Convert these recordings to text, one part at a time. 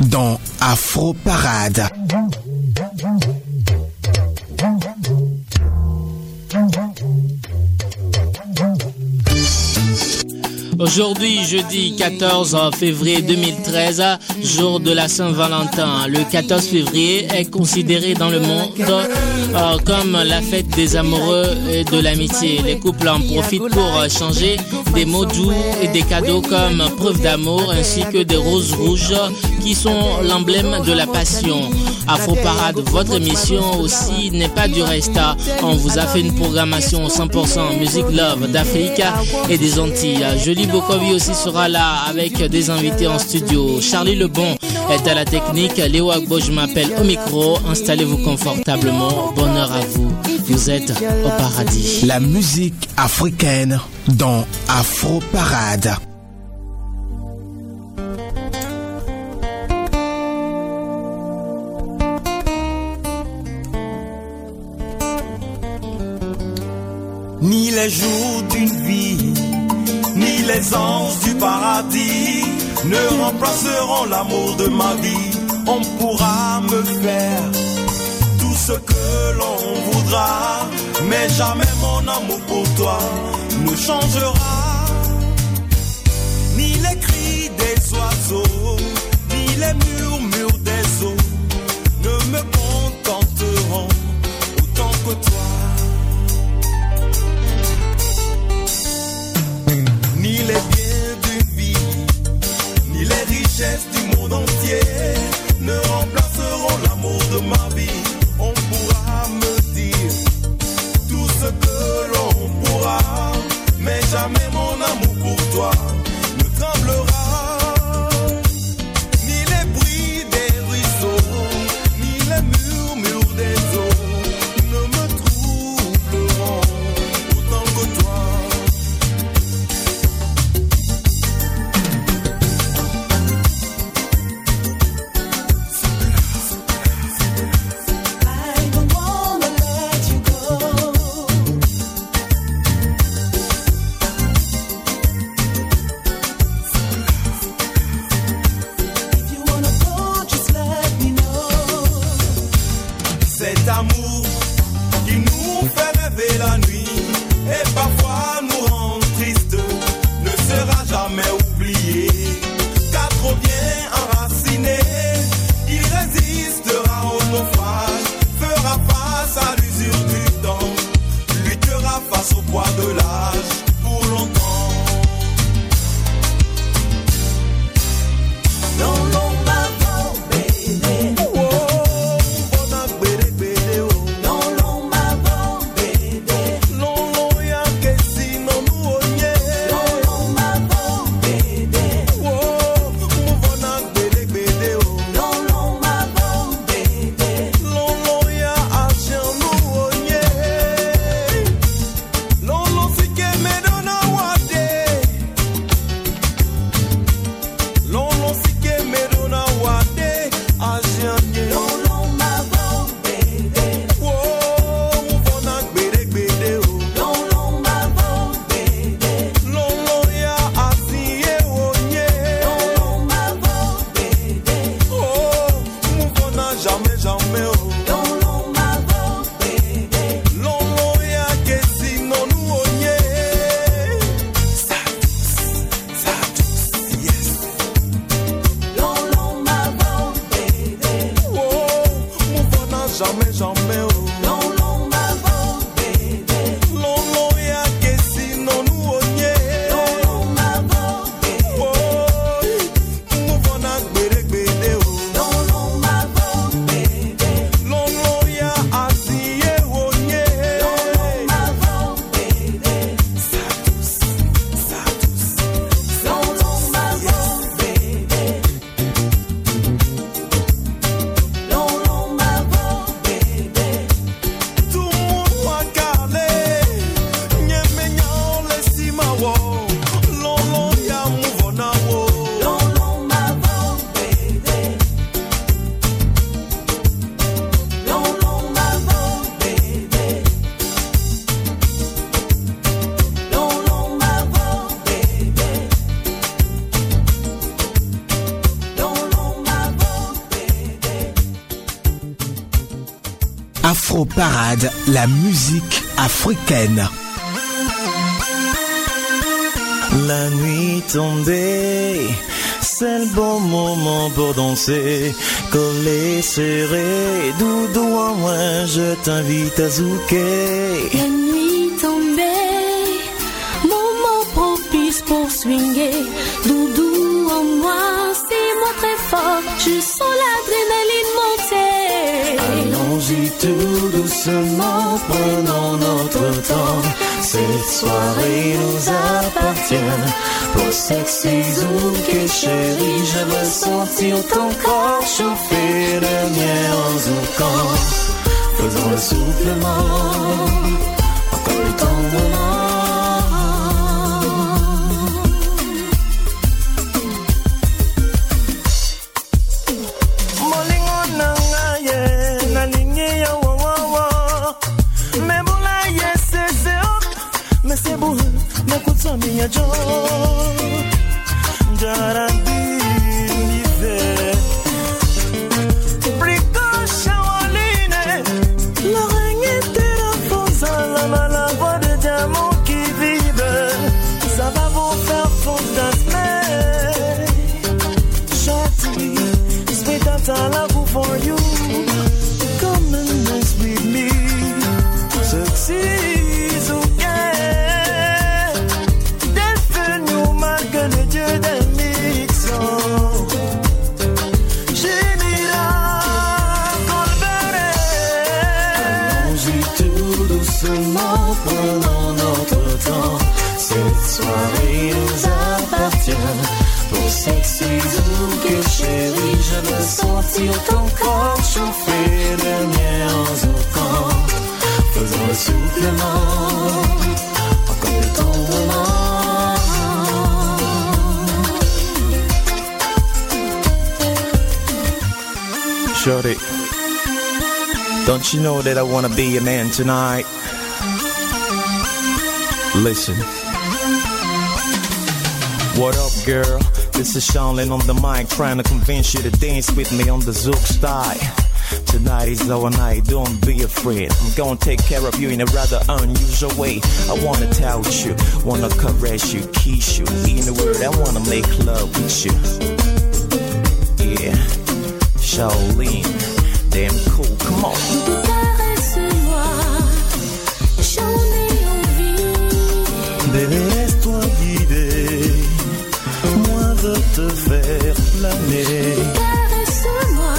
Dans Afro Parade. Aujourd'hui, jeudi 14 février 2013, jour de la Saint-Valentin. Le 14 février est considéré dans le monde euh, comme la fête des amoureux et de l'amitié. Les couples en profitent pour changer des mots doux et des cadeaux comme preuve d'amour ainsi que des roses rouges qui sont l'emblème de la passion. Afro Parade, votre émission aussi n'est pas du reste. On vous a fait une programmation 100% musique love d'Afrique et des Antilles. Jolie Bokovi aussi sera là avec des invités en studio. Charlie Lebon est à la technique. Léo Agbo, je m'appelle au micro. Installez-vous confortablement. Bonheur à vous. Vous êtes au paradis. La musique africaine dans Afro Parade. Les jours d'une vie, ni les anges du paradis ne remplaceront l'amour de ma vie. On pourra me faire tout ce que l'on voudra, mais jamais mon amour pour toi ne changera. Ni les cris des oiseaux, ni les murmures des eaux ne me richesses du monde entier ne remplaceront l'amour de ma vie. On pourra me dire tout ce que l'on pourra, mais jamais mon amour pour toi Afro Parade, la musique africaine. La nuit tombée, c'est le bon moment pour danser. Collé, serré, doudou en moi, je t'invite à zouker. La nuit tombée, moment propice pour swinguer. Doudou en moi, c'est moi très fort, je sens l'adrénaline doucement, prenons notre temps. Cette soirée nous appartient. Pour sexy zouk chérie, je veux sentir ton corps chauffer le mien en zoukant. Faisons le souplement, 中 sentir ton corps chauffer le mien en zoukan. Faisons le souplement, encore le tombement. Shorty, don't you know that I wanna be your man tonight? Listen. What up, girl? This is Shaolin on the mic, trying to convince you to dance with me on the Zouk style. Tonight is our night, don't be afraid. I'm gonna take care of you in a rather unusual way. I wanna touch you, wanna caress you, kiss you. In a word, I wanna make love with you. Yeah, Shaolin, damn cool, come on. Planer. Caresse-moi,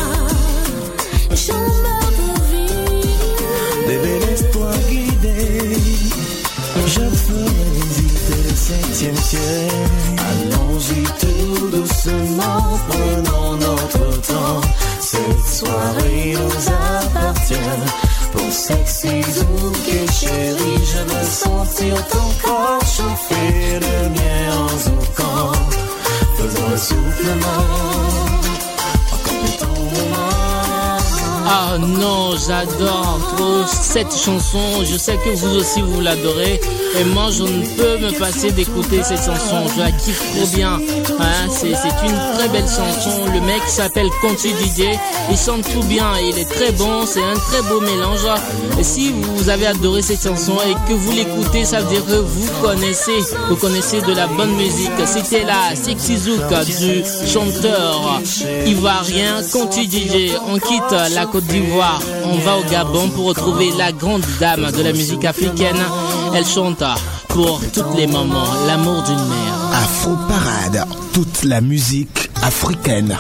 j'en meurs d'envie. Bébé, laisse-toi guider. Je ferai visiter le septième ciel. Allons-y tout doucement, prenons notre temps. Cette soirée nous appartient. Pour sexy zouk chérie, je veux sentir ton corps chauffer le mien en zoukant. Faisons soufflement. Non, j'adore trop cette chanson. Je sais que vous aussi vous l'adorez. Et moi, je ne peux me passer d'écouter cette chanson. Je la kiffe trop bien. Hein, c'est une très belle chanson. Le mec s'appelle Conti Didier. Il chante tout bien. Il est très bon. C'est un très beau mélange. Et si vous avez adoré cette chanson et que vous l'écoutez, ça veut dire que vous connaissez, vous connaissez de la bonne musique. C'était la Sexy du chanteur ivoirien Conti Didier. On quitte la Côte d'Ivoire. On va au Gabon pour retrouver la grande dame de la musique africaine. Elle chante pour toutes les mamans l'amour d'une mère. Afro Parade, toute la musique africaine.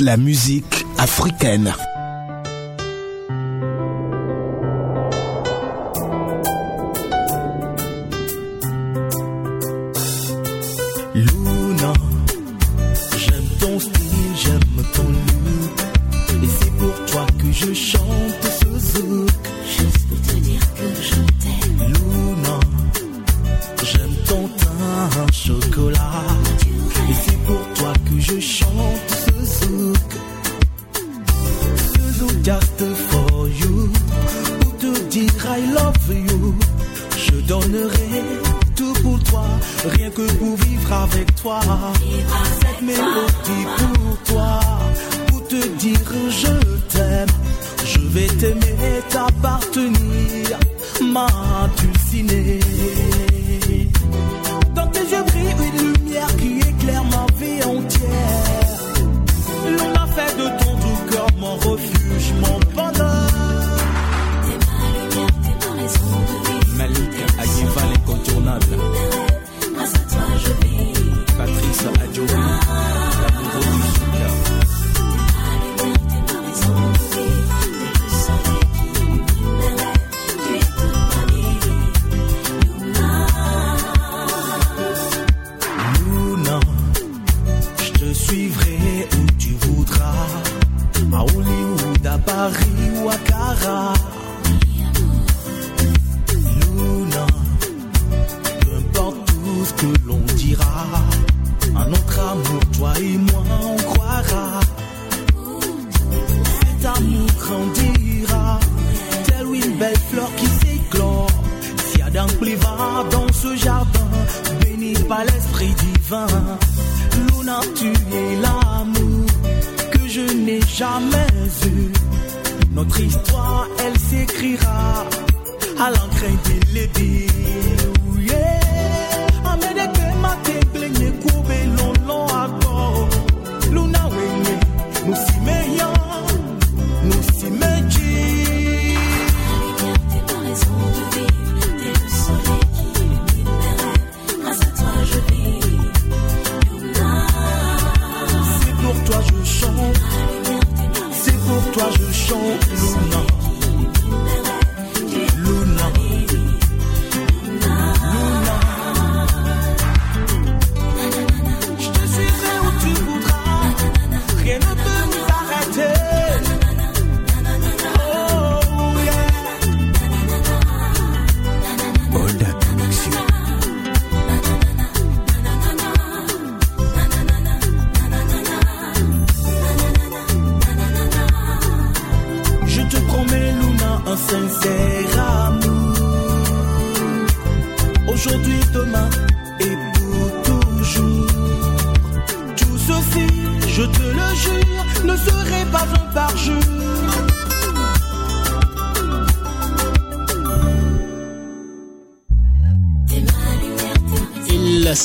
La musique africaine. t'aimer t'appartenir, m'a.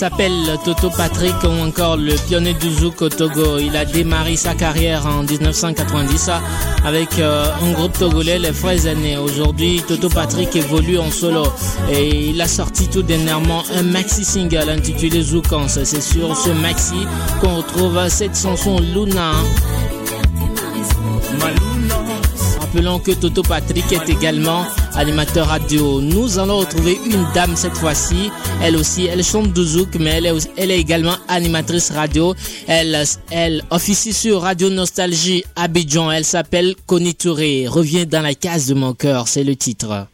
S'appelle Toto Patrick ou encore le pionnier du zouk au Togo. Il a démarré sa carrière en 1990 avec euh, un groupe togolais, les Frères Aînés. Aujourd'hui, Toto Patrick évolue en solo et il a sorti tout dernièrement un maxi single intitulé Zoukans. C'est sur ce maxi qu'on retrouve cette chanson Luna. Rappelons que Toto Patrick est également animateur radio. Nous allons retrouver une dame cette fois-ci. Elle aussi, elle chante du zouk, mais elle est, également animatrice radio. Elle, officie sur Radio Nostalgie Abidjan. Elle s'appelle Connie Touré. Revient dans la case de mon cœur, c'est le titre.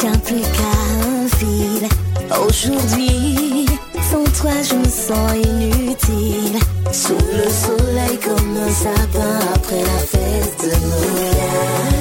Tient plus qu'à un fil. Aujourd'hui, sans toi, je me sens inutile. Sous le soleil comme un sapin après la fête de Noël.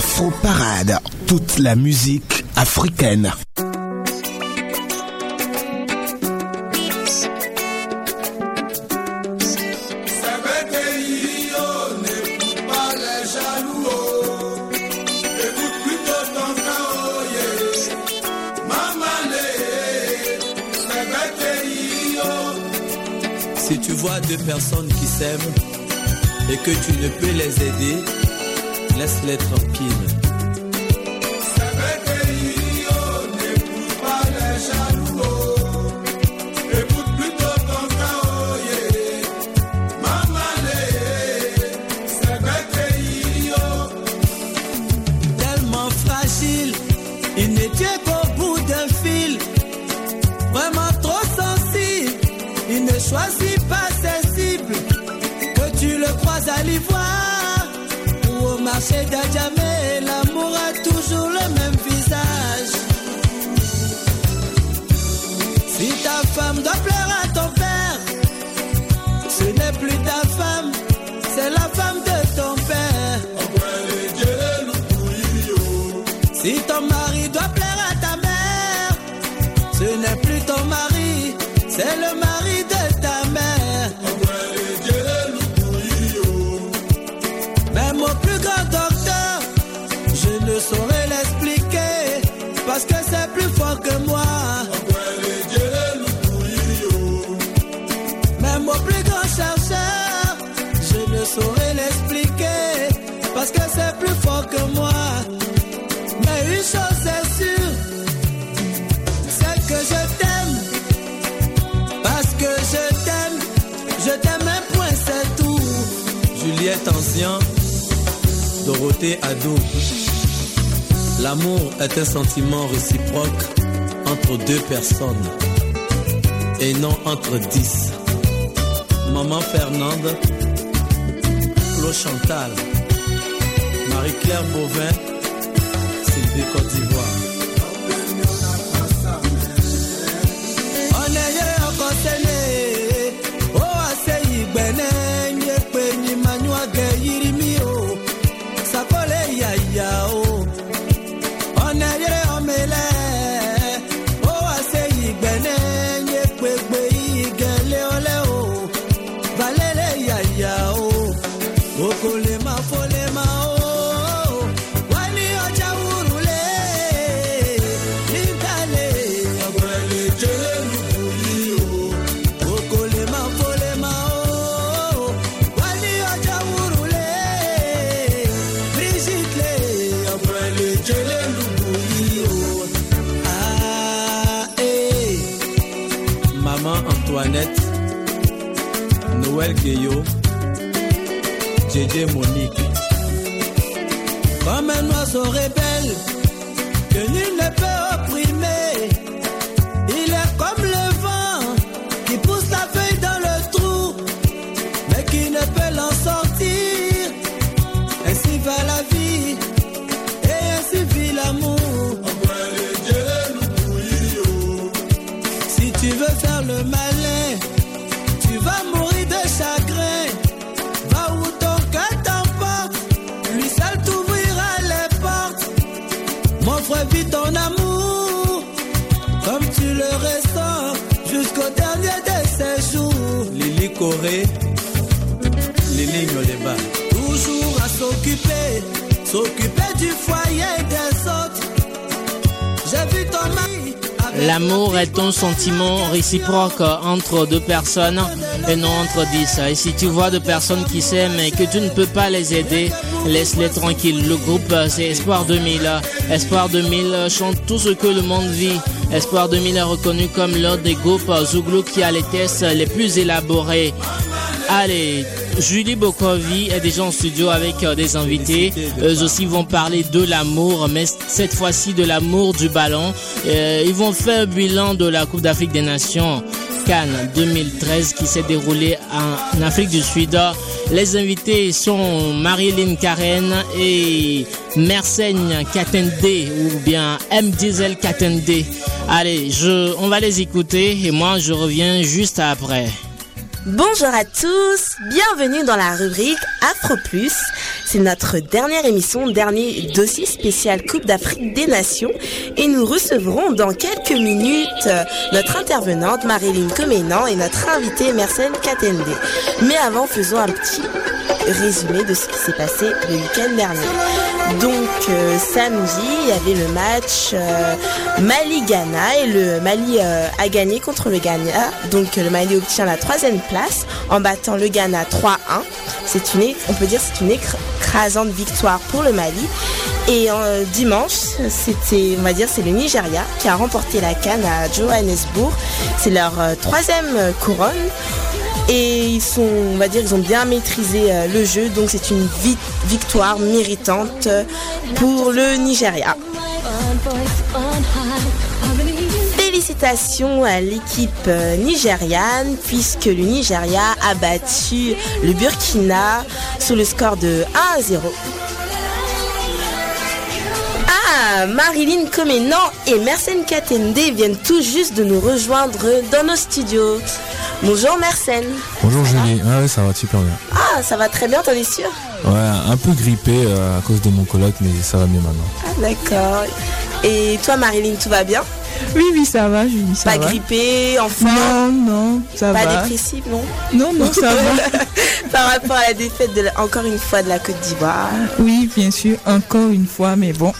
Afro Parade, toute la musique africaine. Si tu vois deux personnes qui s'aiment et que tu ne peux les aider, laisse-les tranquilles. cède à jamais, l'amour a toujours le même visage. Si ta femme doit plaire à ton père, ce n'est plus ta femme, c'est la femme de ton père. Si ton mari doit plaire à ta mère, ce n'est plus ton mari, c'est le mari. Je t'aime un point, c'est tout. Juliette Ancien, Dorothée Ado. L'amour est un sentiment réciproque entre deux personnes et non entre dix. Maman Fernande, Claude Chantal, Marie-Claire Beauvin, Sylvie Côte d'Ivoire. Gueyo, JJ Monique. Comme un oiseau rebelle Lily Corée, Lily Nyoleba. Toujours à s'occuper, s'occuper du foyer des autres. J'ai vu ton mari. avec- L'amour est un sentiment réciproque entre deux personnes et non entre dix. Et si tu vois deux personnes qui s'aiment et que tu ne peux pas les aider, laisse-les tranquilles. Le groupe, c'est Espoir 2000. Espoir 2000 chante tout ce que le monde vit. Espoir 2000 est reconnu comme l'un des groupes Zouglou qui a les tests les plus élaborés. Allez, Julie Bokovi est déjà en studio avec euh, des invités. Eux aussi vont parler de l'amour, mais cette fois-ci de l'amour du ballon. Euh, ils vont faire un bilan de la Coupe d'Afrique des Nations Cannes 2013 qui s'est déroulée en Afrique du Sud. Les invités sont Marilyn Karen et Merseigne Katende ou bien M. Diesel Katende. Allez, je, on va les écouter et moi je reviens juste après. Bonjour à tous, bienvenue dans la rubrique Afro Plus. C'est notre dernière émission, dernier dossier spécial Coupe d'Afrique des Nations et nous recevrons dans quelques minutes euh, notre intervenante Marilyn Comenan et notre invité Mersenne Katende. Mais avant, faisons un petit résumé de ce qui s'est passé le week-end dernier. Donc euh, samedi, il y avait le match euh, Mali-Ghana et le Mali euh, a gagné contre le Ghana. Donc le Mali obtient la troisième place en battant le Ghana 3-1. C'est une, on peut dire, c'est une écrasante victoire pour le Mali. Et dimanche, c'était, on va dire, c'est le Nigeria qui a remporté la canne à Johannesburg. C'est leur troisième couronne. Et ils sont, on va dire, ils ont bien maîtrisé euh, le jeu, donc c'est une vi- victoire méritante euh, pour le Nigeria. Félicitations à l'équipe euh, nigériane puisque le Nigeria a battu le Burkina sous le score de 1 à 0. Ah, Marilyn Comenan et Mersenne Katende viennent tout juste de nous rejoindre dans nos studios. Bonjour Mersenne. Bonjour Julie, ah ouais ça va super bien. Ah, ça va très bien, t'en es sûr Ouais, un peu grippé euh, à cause de mon coloc, mais ça va mieux maintenant. Ah, d'accord. Et toi Marilyn, tout va bien? Oui, oui, ça va, Julie, ça Pas va. grippé, en forme? Non, non, ça Pas va. dépressive, non? Non, non, ça va. Par rapport à la défaite, de la- encore une fois, de la Côte d'Ivoire. Oui, bien sûr, encore une fois, mais bon,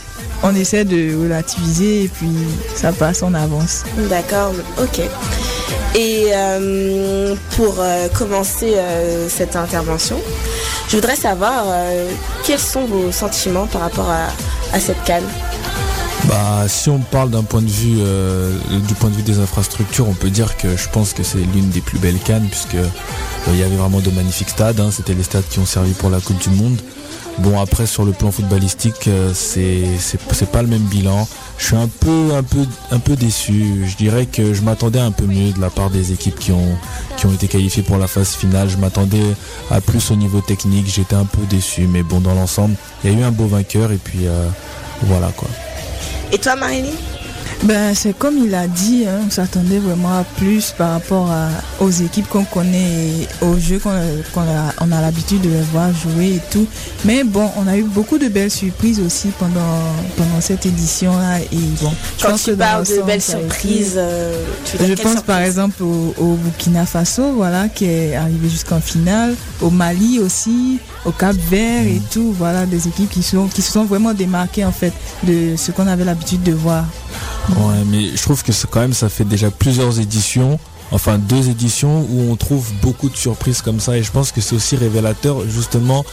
on essaie de relativiser et puis ça passe, on avance. D'accord, ok. Et euh, pour euh, commencer euh, cette intervention, Je voudrais savoir quels sont vos sentiments par rapport à cette canne? Bah, si on parle d'un point de vue, euh, du point de vue des infrastructures, on peut dire que je pense que c'est l'une des plus belles cannes puisque euh, il y avait vraiment de magnifiques stades. hein. C'était les stades qui ont servi pour la Coupe du Monde. Bon, après sur le plan footballistique, euh, c'est pas le même bilan. Je suis un peu un peu un peu déçu. Je dirais que je m'attendais un peu mieux de la part des équipes qui ont qui ont été qualifiées pour la phase finale. Je m'attendais à plus au niveau technique. J'étais un peu déçu, mais bon, dans l'ensemble, il y a eu un beau vainqueur et puis euh, voilà quoi. Et toi, Marilyn Ben, c'est comme il a dit, hein, on s'attendait vraiment à plus par rapport à- aux équipes qu'on connaît et aux jeux qu'on qu'on a, on a l'habitude de les voir jouer et tout. Mais bon, on a eu beaucoup de belles surprises aussi pendant, pendant cette édition-là. Et bon, je Quand pense que tu dans parles de belles surprises, euh, tu je pense surprise par exemple au, au Burkina Faso, voilà, qui est arrivé jusqu'en finale, au Mali aussi, au Cap Vert et tout, voilà, des équipes qui sont qui se sont vraiment démarquées en fait de ce qu'on avait l'habitude de voir. Ouais, mais je trouve que c'est quand même, ça fait déjà plusieurs éditions, enfin deux éditions où on trouve beaucoup de surprises comme ça. Et je pense que c'est aussi révélateur justement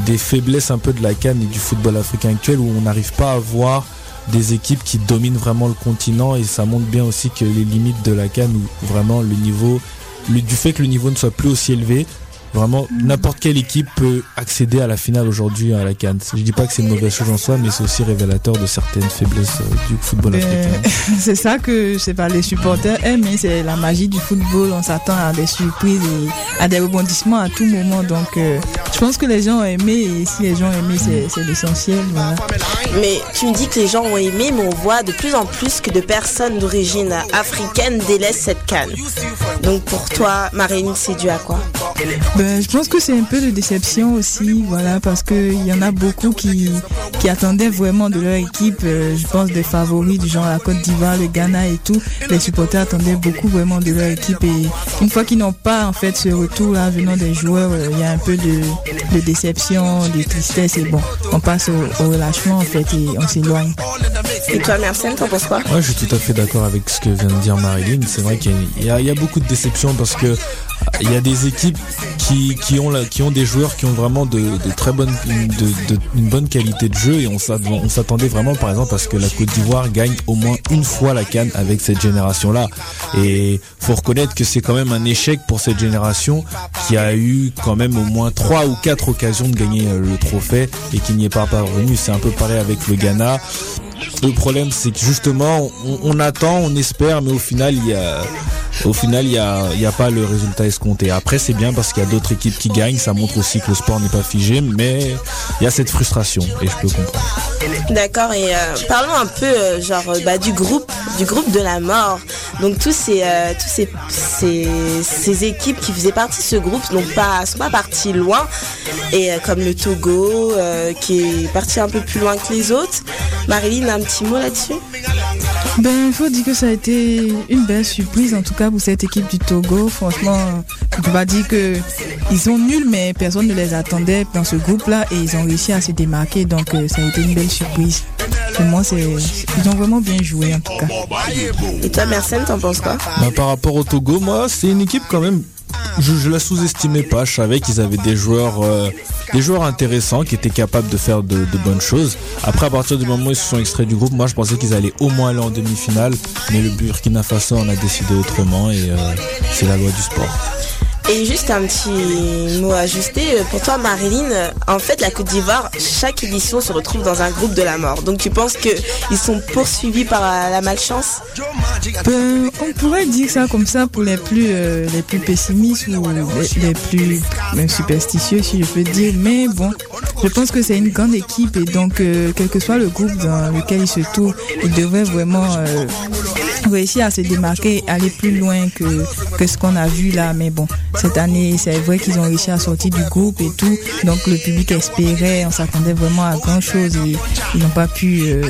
des faiblesses un peu de la canne et du football africain actuel où on n'arrive pas à voir des équipes qui dominent vraiment le continent. Et ça montre bien aussi que les limites de la canne où vraiment le niveau, du fait que le niveau ne soit plus aussi élevé, Vraiment, n'importe quelle équipe peut accéder à la finale aujourd'hui à la Cannes. Je dis pas que c'est une mauvaise chose en soi, mais c'est aussi révélateur de certaines faiblesses euh, du football Euh, africain. c'est ça que je sais pas, les supporters aiment, mais c'est la magie du football. On s'attend à des surprises et à des rebondissements à tout moment. Donc, euh, je pense que les gens ont aimé et si les gens ont aimé, c'est c'est l'essentiel. Voilà. Mais tu me dis que les gens ont aimé, mais on voit de plus en plus que de personnes d'origine africaine délaissent cette canne. Donc pour toi, Marine, c'est dû à quoi? Ben, je pense que c'est un peu de déception aussi, voilà, parce que il y en a beaucoup qui, qui attendaient vraiment de leur équipe, euh, je pense des favoris du genre la Côte d'Ivoire, le Ghana et tout. Les supporters attendaient beaucoup vraiment de leur équipe et une fois qu'ils n'ont pas en fait ce retour là venant des joueurs, euh, il y a un peu de, de déception, de tristesse et bon, on passe au, au relâchement en fait et on s'éloigne. Et toi, Mersenne, t'en penses quoi? Ouais, je suis tout à fait d'accord avec ce que vient de dire Marilyn. C'est vrai qu'il y a- y, beaucoup de déceptions parce que il y a des équipes qui, qui ont la- qui ont des joueurs qui ont vraiment de, de très de, de- une bonne qualité de jeu et on s'att- on s'attendait vraiment par exemple parce que la Côte d'Ivoire gagne au moins une fois la canne avec cette génération là et faut reconnaître que c'est quand même un échec pour cette génération qui a eu quand même au moins trois ou quatre occasions de gagner euh, le trophée et qui n'y est pas parvenu. C'est un peu pareil avec le Ghana. Le problème, c'est que justement, on attend, on espère, mais au final, il y a, au final, il y a, y a pas le résultat escompté. Après, c'est bien parce qu'il y a d'autres équipes qui gagnent. Ça montre aussi que le sport n'est pas figé, mais il y a cette frustration et je peux comprendre. D'accord, et euh, parlons un peu euh, genre bah, du groupe, du groupe de la mort. Donc tous ces, euh, tous ces, ces, équipes qui faisaient partie de ce groupe n'ont pas, sont pas parties loin. Et comme le Togo qui est parti un peu plus loin que les autres. Marilyn, un petit mot là-dessus? Ben, il faut dire que ça a été une belle surprise, en tout cas pour cette équipe du Togo. Franchement, je peux pas dire que ils sont nuls, mais personne ne les attendait dans ce groupe-là et ils ont réussi à se démarquer. Donc, euh, ça a été une belle surprise. Pour moi, c'est, ils ont vraiment bien joué, en tout cas. Et toi, Mersenne, t'en penses quoi Bah, par rapport au Togo, moi, c'est une équipe quand même. Je, je la sous-estimais pas. Je savais qu'ils avaient des joueurs, euh, des joueurs intéressants qui étaient capables de faire de, de bonnes choses. Après, à partir du moment où ils se sont extraits du groupe, moi, je pensais qu'ils allaient au moins aller en demi-finale. Mais le Burkina Faso en a décidé autrement et euh, c'est la loi du sport. Et juste un petit mot ajusté, pour toi Marilyn, en fait la Côte d'Ivoire, chaque édition se retrouve dans un groupe de la mort. Donc tu penses qu'ils sont poursuivis par la malchance? On pourrait dire ça comme ça pour les plus, euh, les plus pessimistes ou les, plus superstitieux, si je peux dire. Mais bon, je pense que c'est une grande équipe et donc, euh, quel que soit le groupe dans lequel ils se trouvent, ils devraient vraiment euh, réussir à se démarquer aller plus loin que, que ce qu'on a vu là. Mais bon, cette année, c'est vrai qu'ils ont réussi à sortir du groupe et tout. Donc, le public espérait, on s'attendait vraiment à grand chose et ils n'ont pas pu euh,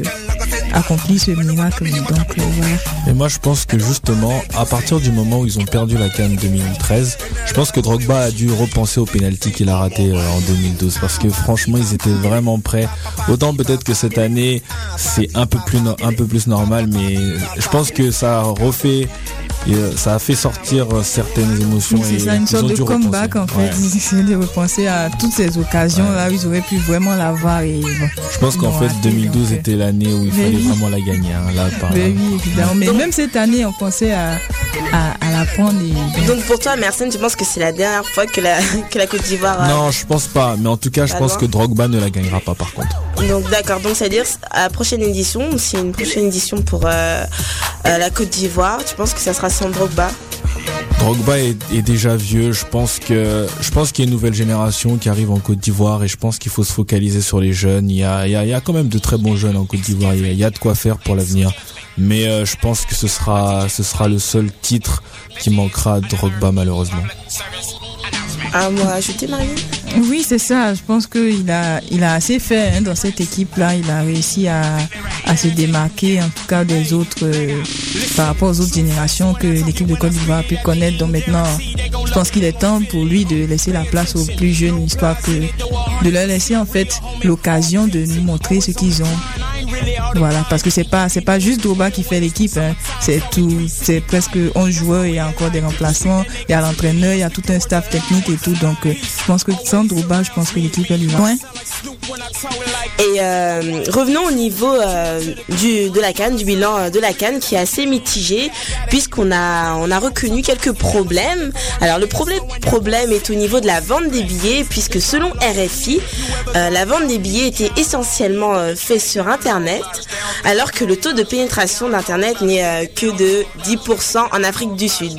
accomplir ce miracle. Donc, euh. Et moi, je pense que justement, à partir du moment où ils ont perdu la Cannes 2013, je pense que Drogba a dû repenser au penalty qu'il a raté euh, en 2012 parce que franchement, ils étaient vraiment prêts. Autant peut-être que cette année, c'est un peu plus un peu plus normal, mais je pense que ça refait et, euh, ça a fait sortir euh, certaines émotions. C'est et ça, une sorte ont de comeback en fait. Ouais. Ils de repenser à toutes ces occasions là où ils auraient pu vraiment l'avoir et bon. Je pense qu'en fait l'ont raté, 2012 donc, euh, était l'année où il Mais fallait oui. vraiment la gagner. hein, là, par Mais oui, évidemment. Mais même cette année, on pensait à, à, à Et... Donc pour toi, Mersenne, tu penses que c'est la dernière fois que la, que la Côte d'Ivoire... euh, Non, je pense pas. Mais en tout cas, je pense loin. que Drogba ne la gagnera pas par contre. Donc d'accord, donc c'est-à-dire à la prochaine édition, c'est une prochaine édition pour euh, euh, la Côte d'Ivoire, tu penses que ça sera sans Drogba? Drogba est, déjà vieux. Je pense que je pense qu'il y a une nouvelle génération qui arrive en Côte d'Ivoire et je pense qu'il faut se focaliser sur les jeunes. Il y a, il y a, quand même de très bons jeunes en Côte d'Ivoire. Il y a, de quoi faire pour l'avenir. Mais euh, je pense que ce sera ce sera le seul titre qui manquera à Drogba malheureusement. Un mot à ajouter, Marie Oui, c'est ça. Je pense qu'il a, il a assez fait hein, dans cette équipe-là. Il a réussi à, à se démarquer, en tout cas des autres, euh, par rapport aux autres générations que l'équipe de Côte d'Ivoire a pu connaître. Donc maintenant, je pense qu'il est temps pour lui de laisser la place aux plus jeunes, histoire de leur laisser en fait l'occasion de nous montrer ce qu'ils ont. Voilà, parce que c'est pas c'est pas juste Droba qui fait l'équipe, hein. c'est tout, c'est presque 11 joueurs, il y a encore des remplaçants, il y a l'entraîneur, il y a tout un staff technique et tout. Donc euh, je pense que sans Droba, je pense que l'équipe elle y va. Et euh, revenons au niveau euh, du, de la canne, du bilan euh, de la canne qui est assez mitigé puisqu'on a, on a reconnu quelques problèmes. Alors le problème, problème est au niveau de la vente des billets puisque selon RFI, la vente des billets était essentiellement euh, fait sur Internet alors que le taux de pénétration d'Internet n'est que de 10% en Afrique du Sud.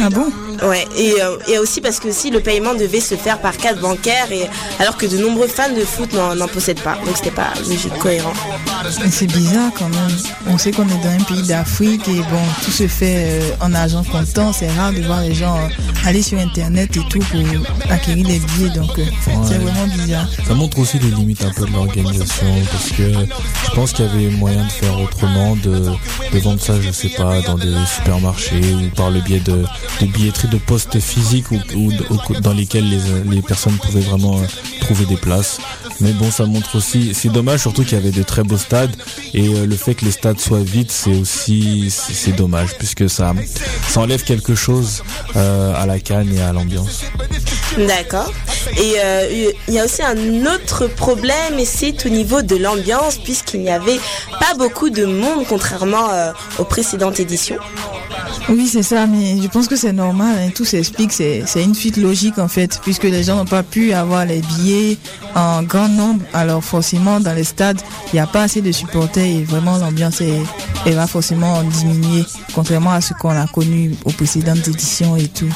Ah bon? Ouais, et, euh, et aussi parce que si le paiement devait se faire par carte bancaire, et, alors que de nombreux fans de foot n'en possèdent pas. Donc c'était pas logique, cohérent. C'est bizarre quand même. On sait qu'on est dans un pays d'Afrique et bon, tout se fait euh, en argent comptant. C'est rare de voir les gens euh, aller sur Internet et tout pour acquérir des billets. Donc euh, c'est vraiment bizarre. Ça montre aussi les limites un peu de l'organisation parce que je pense qu'il y avait moyen de faire autrement, de, de vendre ça, je sais pas, dans des supermarchés ou par le biais de, de billetteries de postes physiques ou, dans lesquelles les, les personnes pouvaient vraiment euh, trouver des places. Mais bon, ça montre aussi, c'est dommage surtout qu'il y avait de très beaux stades et euh, le fait que les stades soient vides, c'est aussi, c'est dommage puisque ça, enlève quelque chose euh, à la canne et à l'ambiance. D'accord. Et euh, il y a aussi un autre problème, et c'est au niveau de l'ambiance, puisqu'il n'y avait pas beaucoup de monde, contrairement euh, aux précédentes éditions. Oui, c'est ça, mais je pense que c'est normal. hein. Tout s'explique. C'est une suite logique en fait, puisque les gens n'ont pas pu avoir les billets en grand nombre. Alors forcément, dans les stades, il n'y a pas assez de supporters et vraiment l'ambiance elle va forcément diminuer, contrairement à ce qu'on a connu aux précédentes éditions et tout.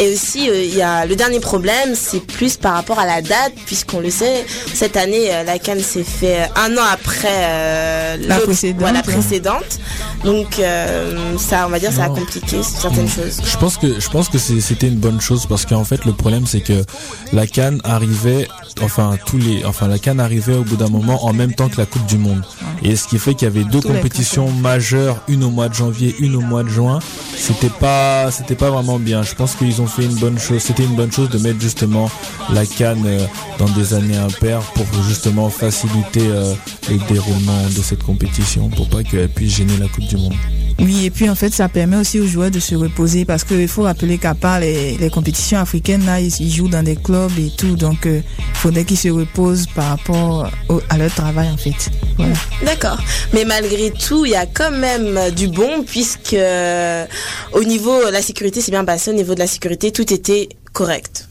Et aussi, euh, il y a le dernier problème, c'est plus par rapport à la date, puisqu'on le sait, cette année, euh, la Cannes s'est fait euh, un an après euh, La précédente, ouais, la ouais. précédente. Donc, euh, ça, on va dire, ça a compliqué certaines choses. Je pense que je pense que c'était une bonne chose parce qu'en fait le problème c'est que la Cannes arrivait enfin tous les enfin la Cannes arrivait au bout d'un moment en même temps que la Coupe du monde et ce qui fait qu'il y avait deux compétitions majeures une au mois de janvier une au mois de juin c'était pas c'était pas vraiment bien je pense qu'ils ont une bonne chose. C'était une bonne chose de mettre justement la Cannes euh, dans des années impaires pour justement faciliter euh, le déroulement de cette compétition pour pas qu'elle puisse gêner la Coupe du monde Oui, et puis en fait, ça permet aussi aux joueurs de se reposer parce qu'il faut rappeler qu'à part les, compétitions africaines, là, ils, jouent dans des clubs et tout. Donc, euh, il faudrait qu'ils se reposent par rapport à leur travail, en fait. Voilà. D'accord. Mais malgré tout, il y a quand même euh, du bon, puisque euh, au niveau de la sécurité, c'est bien passé. Au niveau de la sécurité, tout était correct.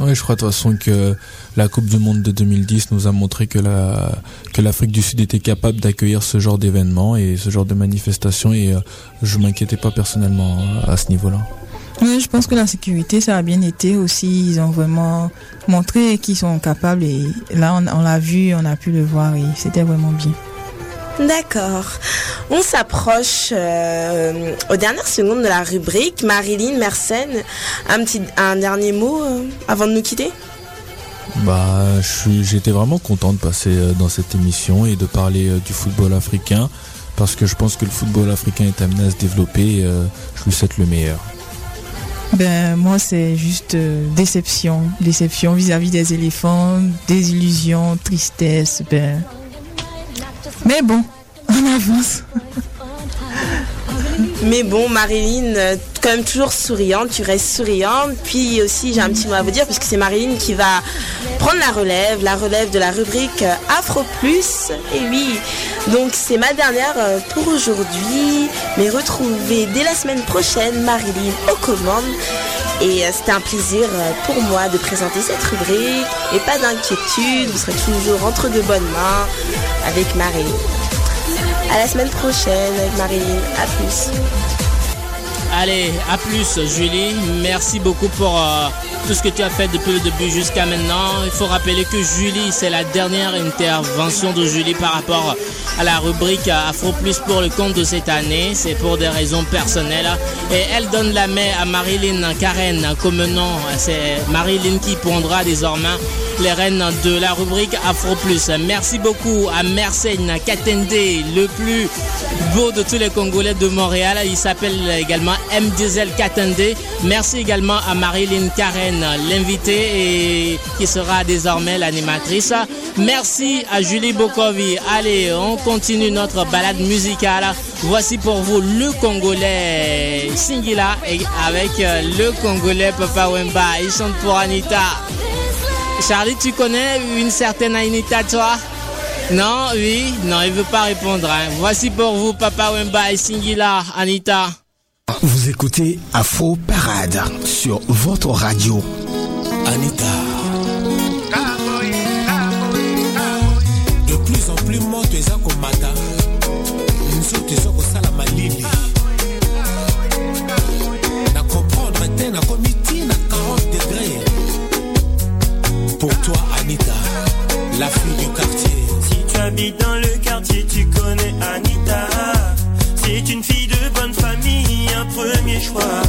Oui, je crois de toute façon que la Coupe du Monde de 2010 nous a montré que la que l'Afrique du Sud était capable d'accueillir ce genre d'événements et ce genre de manifestations et euh, je m'inquiétais pas personnellement euh, à ce niveau-là. Oui, je pense que la sécurité, ça a bien été aussi. Ils ont vraiment montré qu'ils sont capables et là, on, on l'a vu, on a pu le voir et c'était vraiment bien. D'accord. On s'approche euh, aux dernières secondes de la rubrique. Marilyn, Mersenne, un petit, un dernier mot euh, avant de nous quitter? Bah, j'étais vraiment content de passer euh, dans cette émission et de parler du football africain parce que je pense que le football africain est amené à se développer et euh, je lui souhaite le meilleur. Ben, moi, c'est juste euh, déception. Déception vis-à-vis des éléphants, désillusion, tristesse. Ben... Mais bon, on avance. Mais bon, Marilyn, euh, quand même toujours souriante, tu restes souriante. Puis aussi, j'ai un petit mot à vous dire, puisque c'est Marilyn qui va prendre la relève, la relève de la rubrique euh, Afro Plus. Et oui, donc c'est ma dernière euh, pour aujourd'hui. Mais retrouvez dès la semaine prochaine Marilyn aux commandes. Et c'était un plaisir pour moi de présenter cette rubrique. Et pas d'inquiétude, vous serez toujours entre de bonnes mains avec Marilyn. À la semaine prochaine avec Marilyn. À plus. Allez, à plus Julie. Merci beaucoup pour euh, tout ce que tu as fait depuis le début jusqu'à maintenant. Il faut rappeler que Julie, c'est la dernière intervention de Julie par rapport à la rubrique Afro Plus pour le compte de cette année. C'est pour des raisons personnelles. Et elle donne la main à Marilyn Karen comme nom. C'est Marilyn qui prendra désormais les reines de la rubrique Afro Plus. Merci beaucoup à Mersenne Katende, le plus beau de tous les Congolais de Montréal. Il s'appelle également M. Diesel Katende. Merci également à Marilyn Karen, l'invitée et qui sera désormais l'animatrice. Merci à Julie Bokovi. Allez, on continue notre balade musicale. Voici pour vous le Congolais Singila avec le Congolais Papa Wemba. Il chante pour Anita. Charlie, tu connais une certaine Anita, toi? Non, oui, non, il veut pas répondre. Hein. Voici pour vous, Papa Wemba et Singila, Anita. Vous écoutez Afro Parade sur votre radio. Anita. Habites dans le quartier, tu connais Anita. C'est une fille de bonne famille, un premier choix.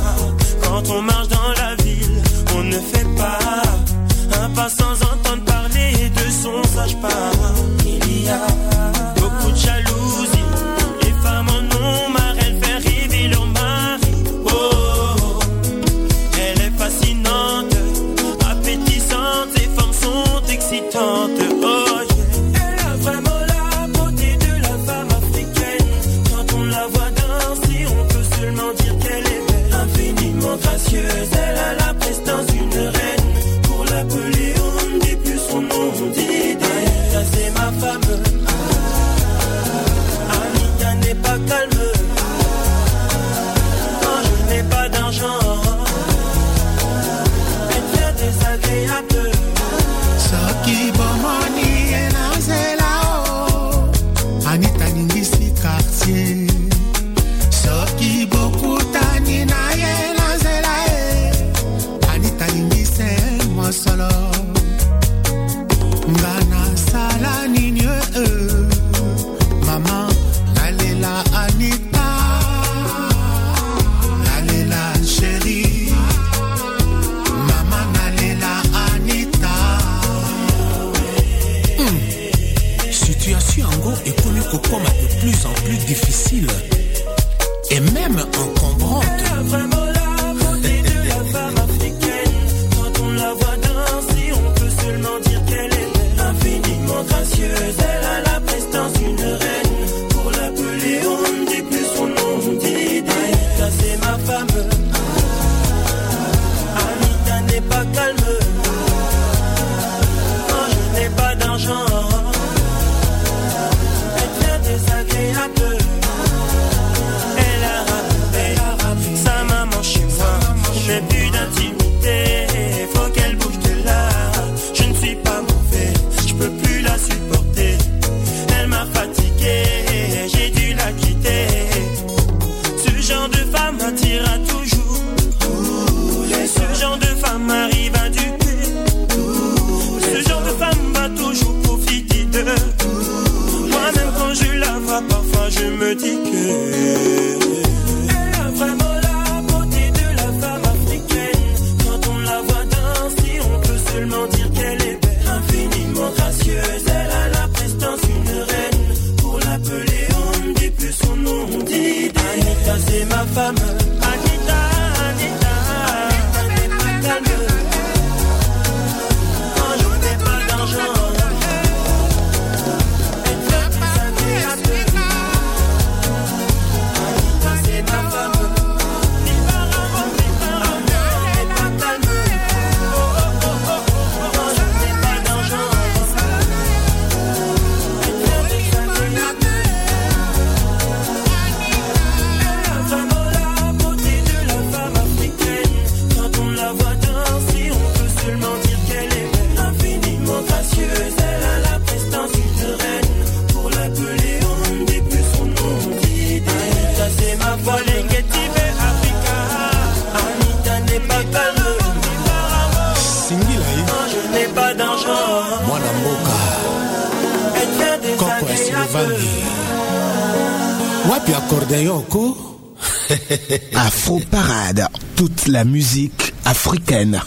La musique africaine.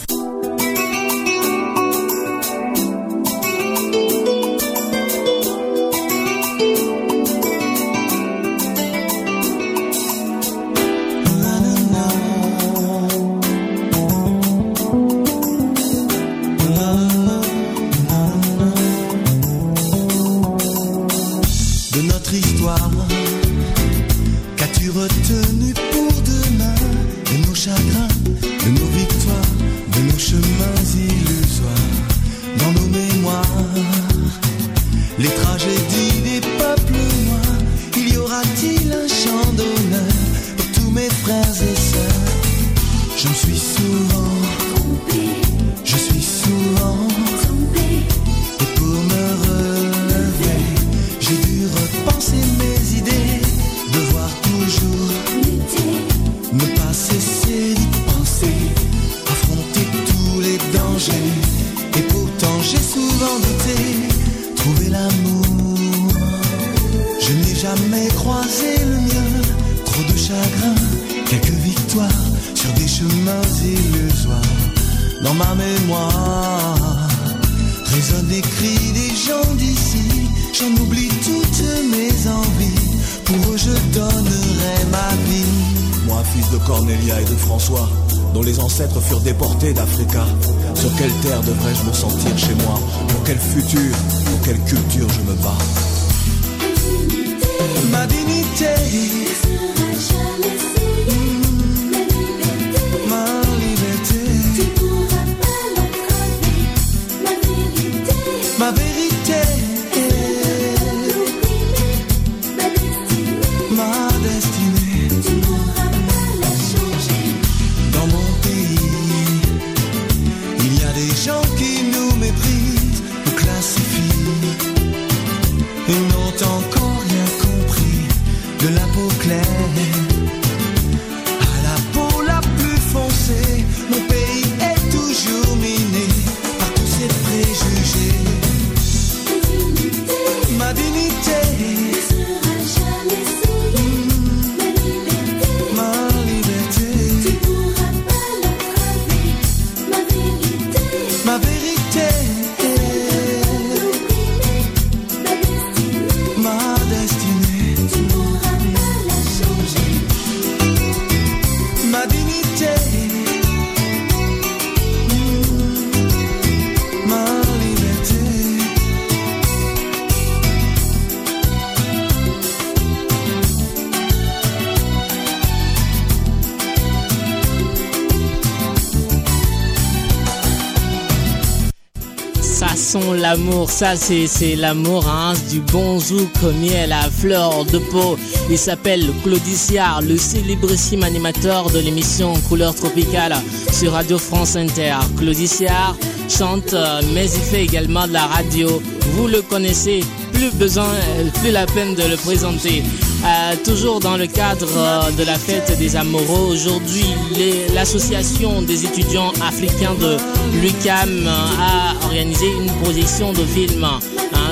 L'amour, ça c'est l'amour, hein, du bon zouk miel à fleur de peau. Il s'appelle Claudiciard, le célébrissime animateur de l'émission Couleur Tropicale sur Radio France Inter. Claudiciard chante, euh, mais il fait également de la radio. Vous le connaissez, plus besoin, euh, plus la peine de le présenter. Euh, toujours dans le cadre euh, de la fête des amoureux, aujourd'hui, l'association des étudiants africains de l'UCAM a organisé une projection de film hein,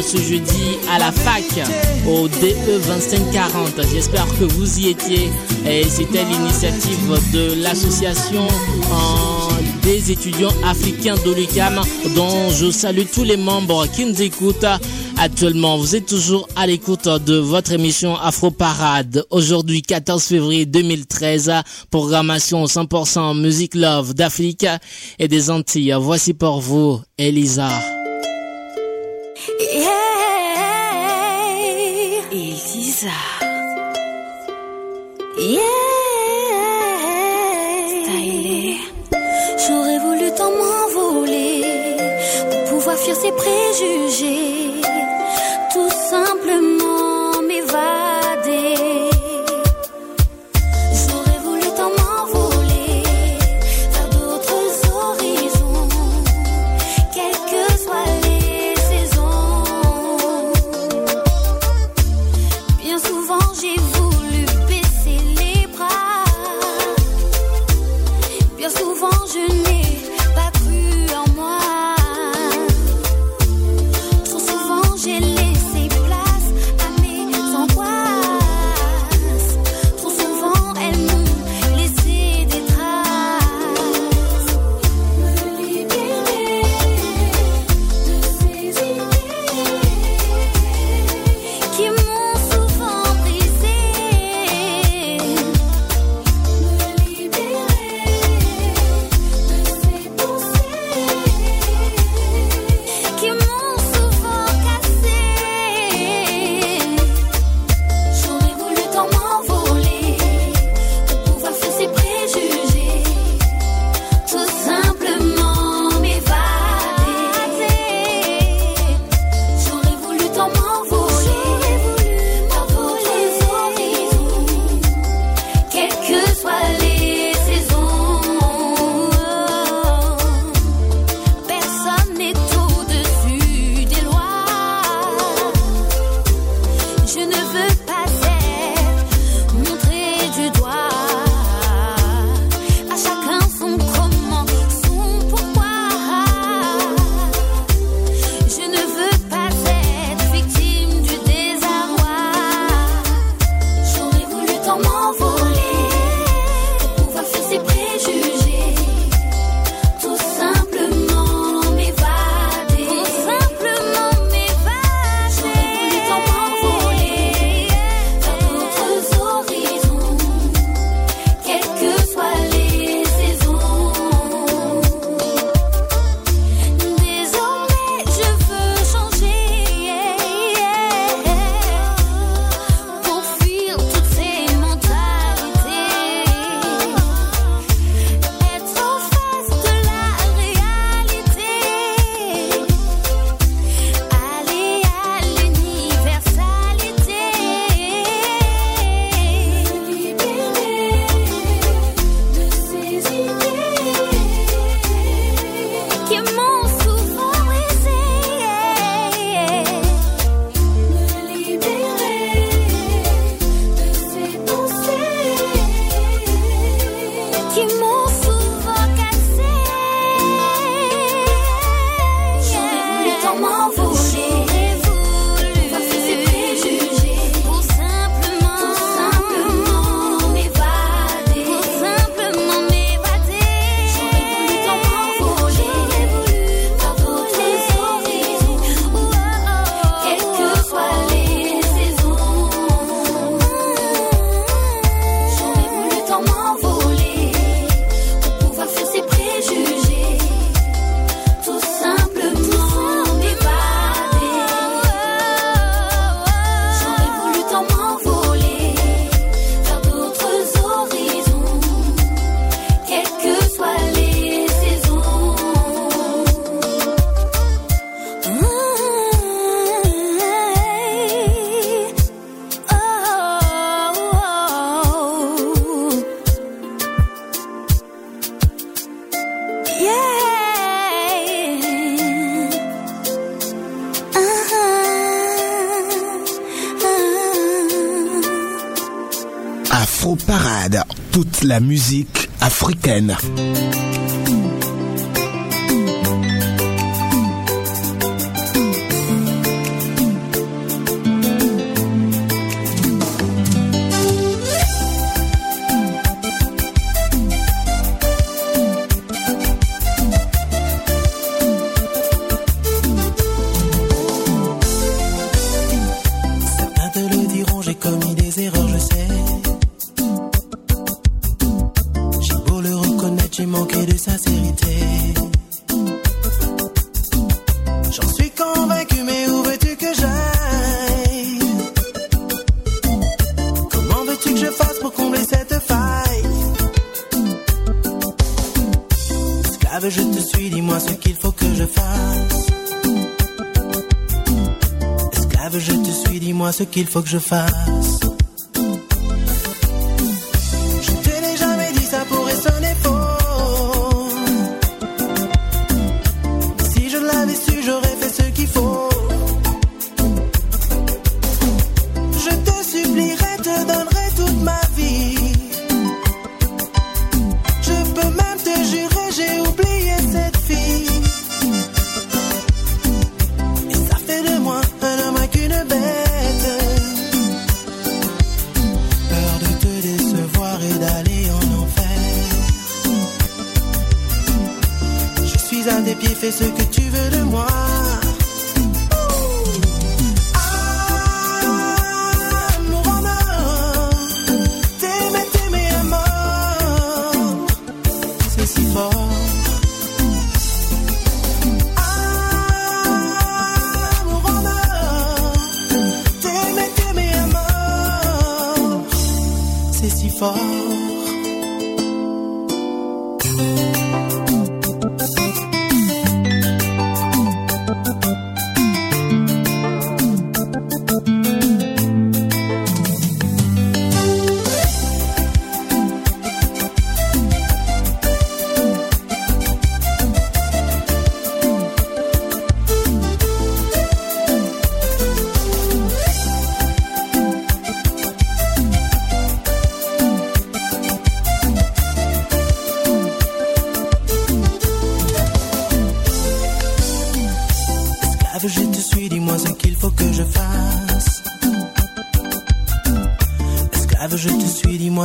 ce jeudi à la fac au DE 2540. J'espère que vous y étiez et c'était l'initiative de l'association des étudiants africains de l'UCAM dont je salue tous les membres qui nous écoutent actuellement. Vous êtes toujours à l'écoute de votre émission Afro Parade. Aujourd'hui, 14 février 2013, programmation 100% musique love d'Afrique et des Antilles. Voici pour vous. Elisa. Yeah. J'aurais voulu t'en m'envoler pour pouvoir fuir ces préjugés. Tout simplement toute la musique africaine. Qu'il faut que je fasse. À tes pieds, fais ce que tu veux de moi. Amour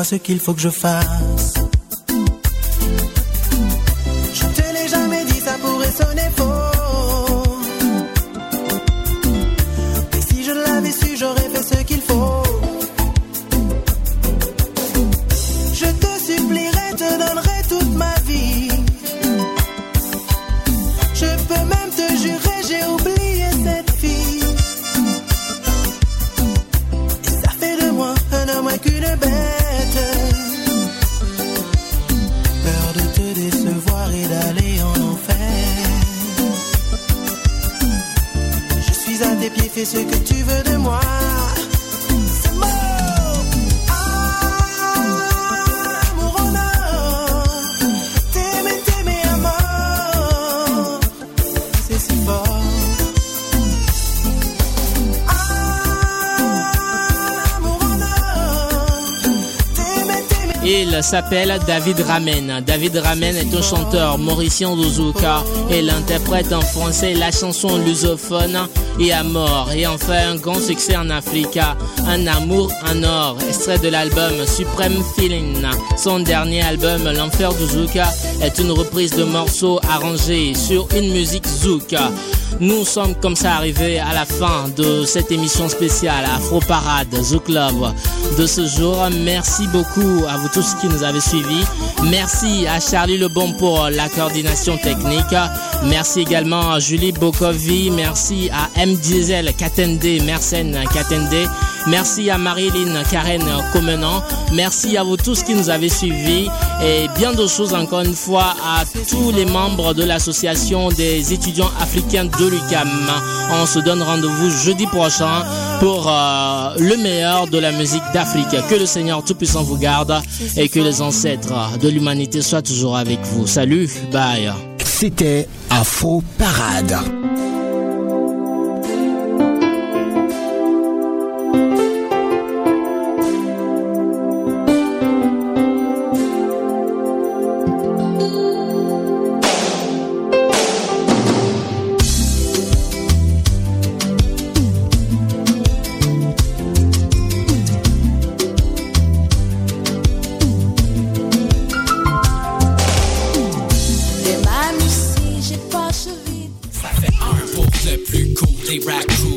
ce qu'il faut que je fasse. S'appelle David Ramen. David Ramen est un chanteur mauricien d'Ozuka et il interprète en français la chanson lusophone et à mort et enfin un grand succès en Afrique, Un amour en or, extrait de l'album Supreme Feeling. Son dernier album L'enfer d'Ozuka est une reprise de morceaux arrangés sur une musique zouk. Nous sommes comme ça arrivés à la fin de cette émission spéciale Afro Parade Zouk Love de ce jour. Merci beaucoup à vous tous qui nous avez suivis. Merci à Charlie Lebon pour la coordination technique. Merci également à Julie Bokovi. Merci à M. Diesel Katende, Mersenne Katende. Merci à Marilyn Karen Comenant. Merci à vous tous qui nous avez suivis. Et bien d'autres choses encore une fois à tous les membres de l'association des étudiants africains On se donne rendez-vous jeudi prochain pour euh, le meilleur de la musique d'Afrique. Que le Seigneur Tout-Puissant vous garde et que les ancêtres de l'humanité soient toujours avec vous. Salut, bye. C'était Afro Parade.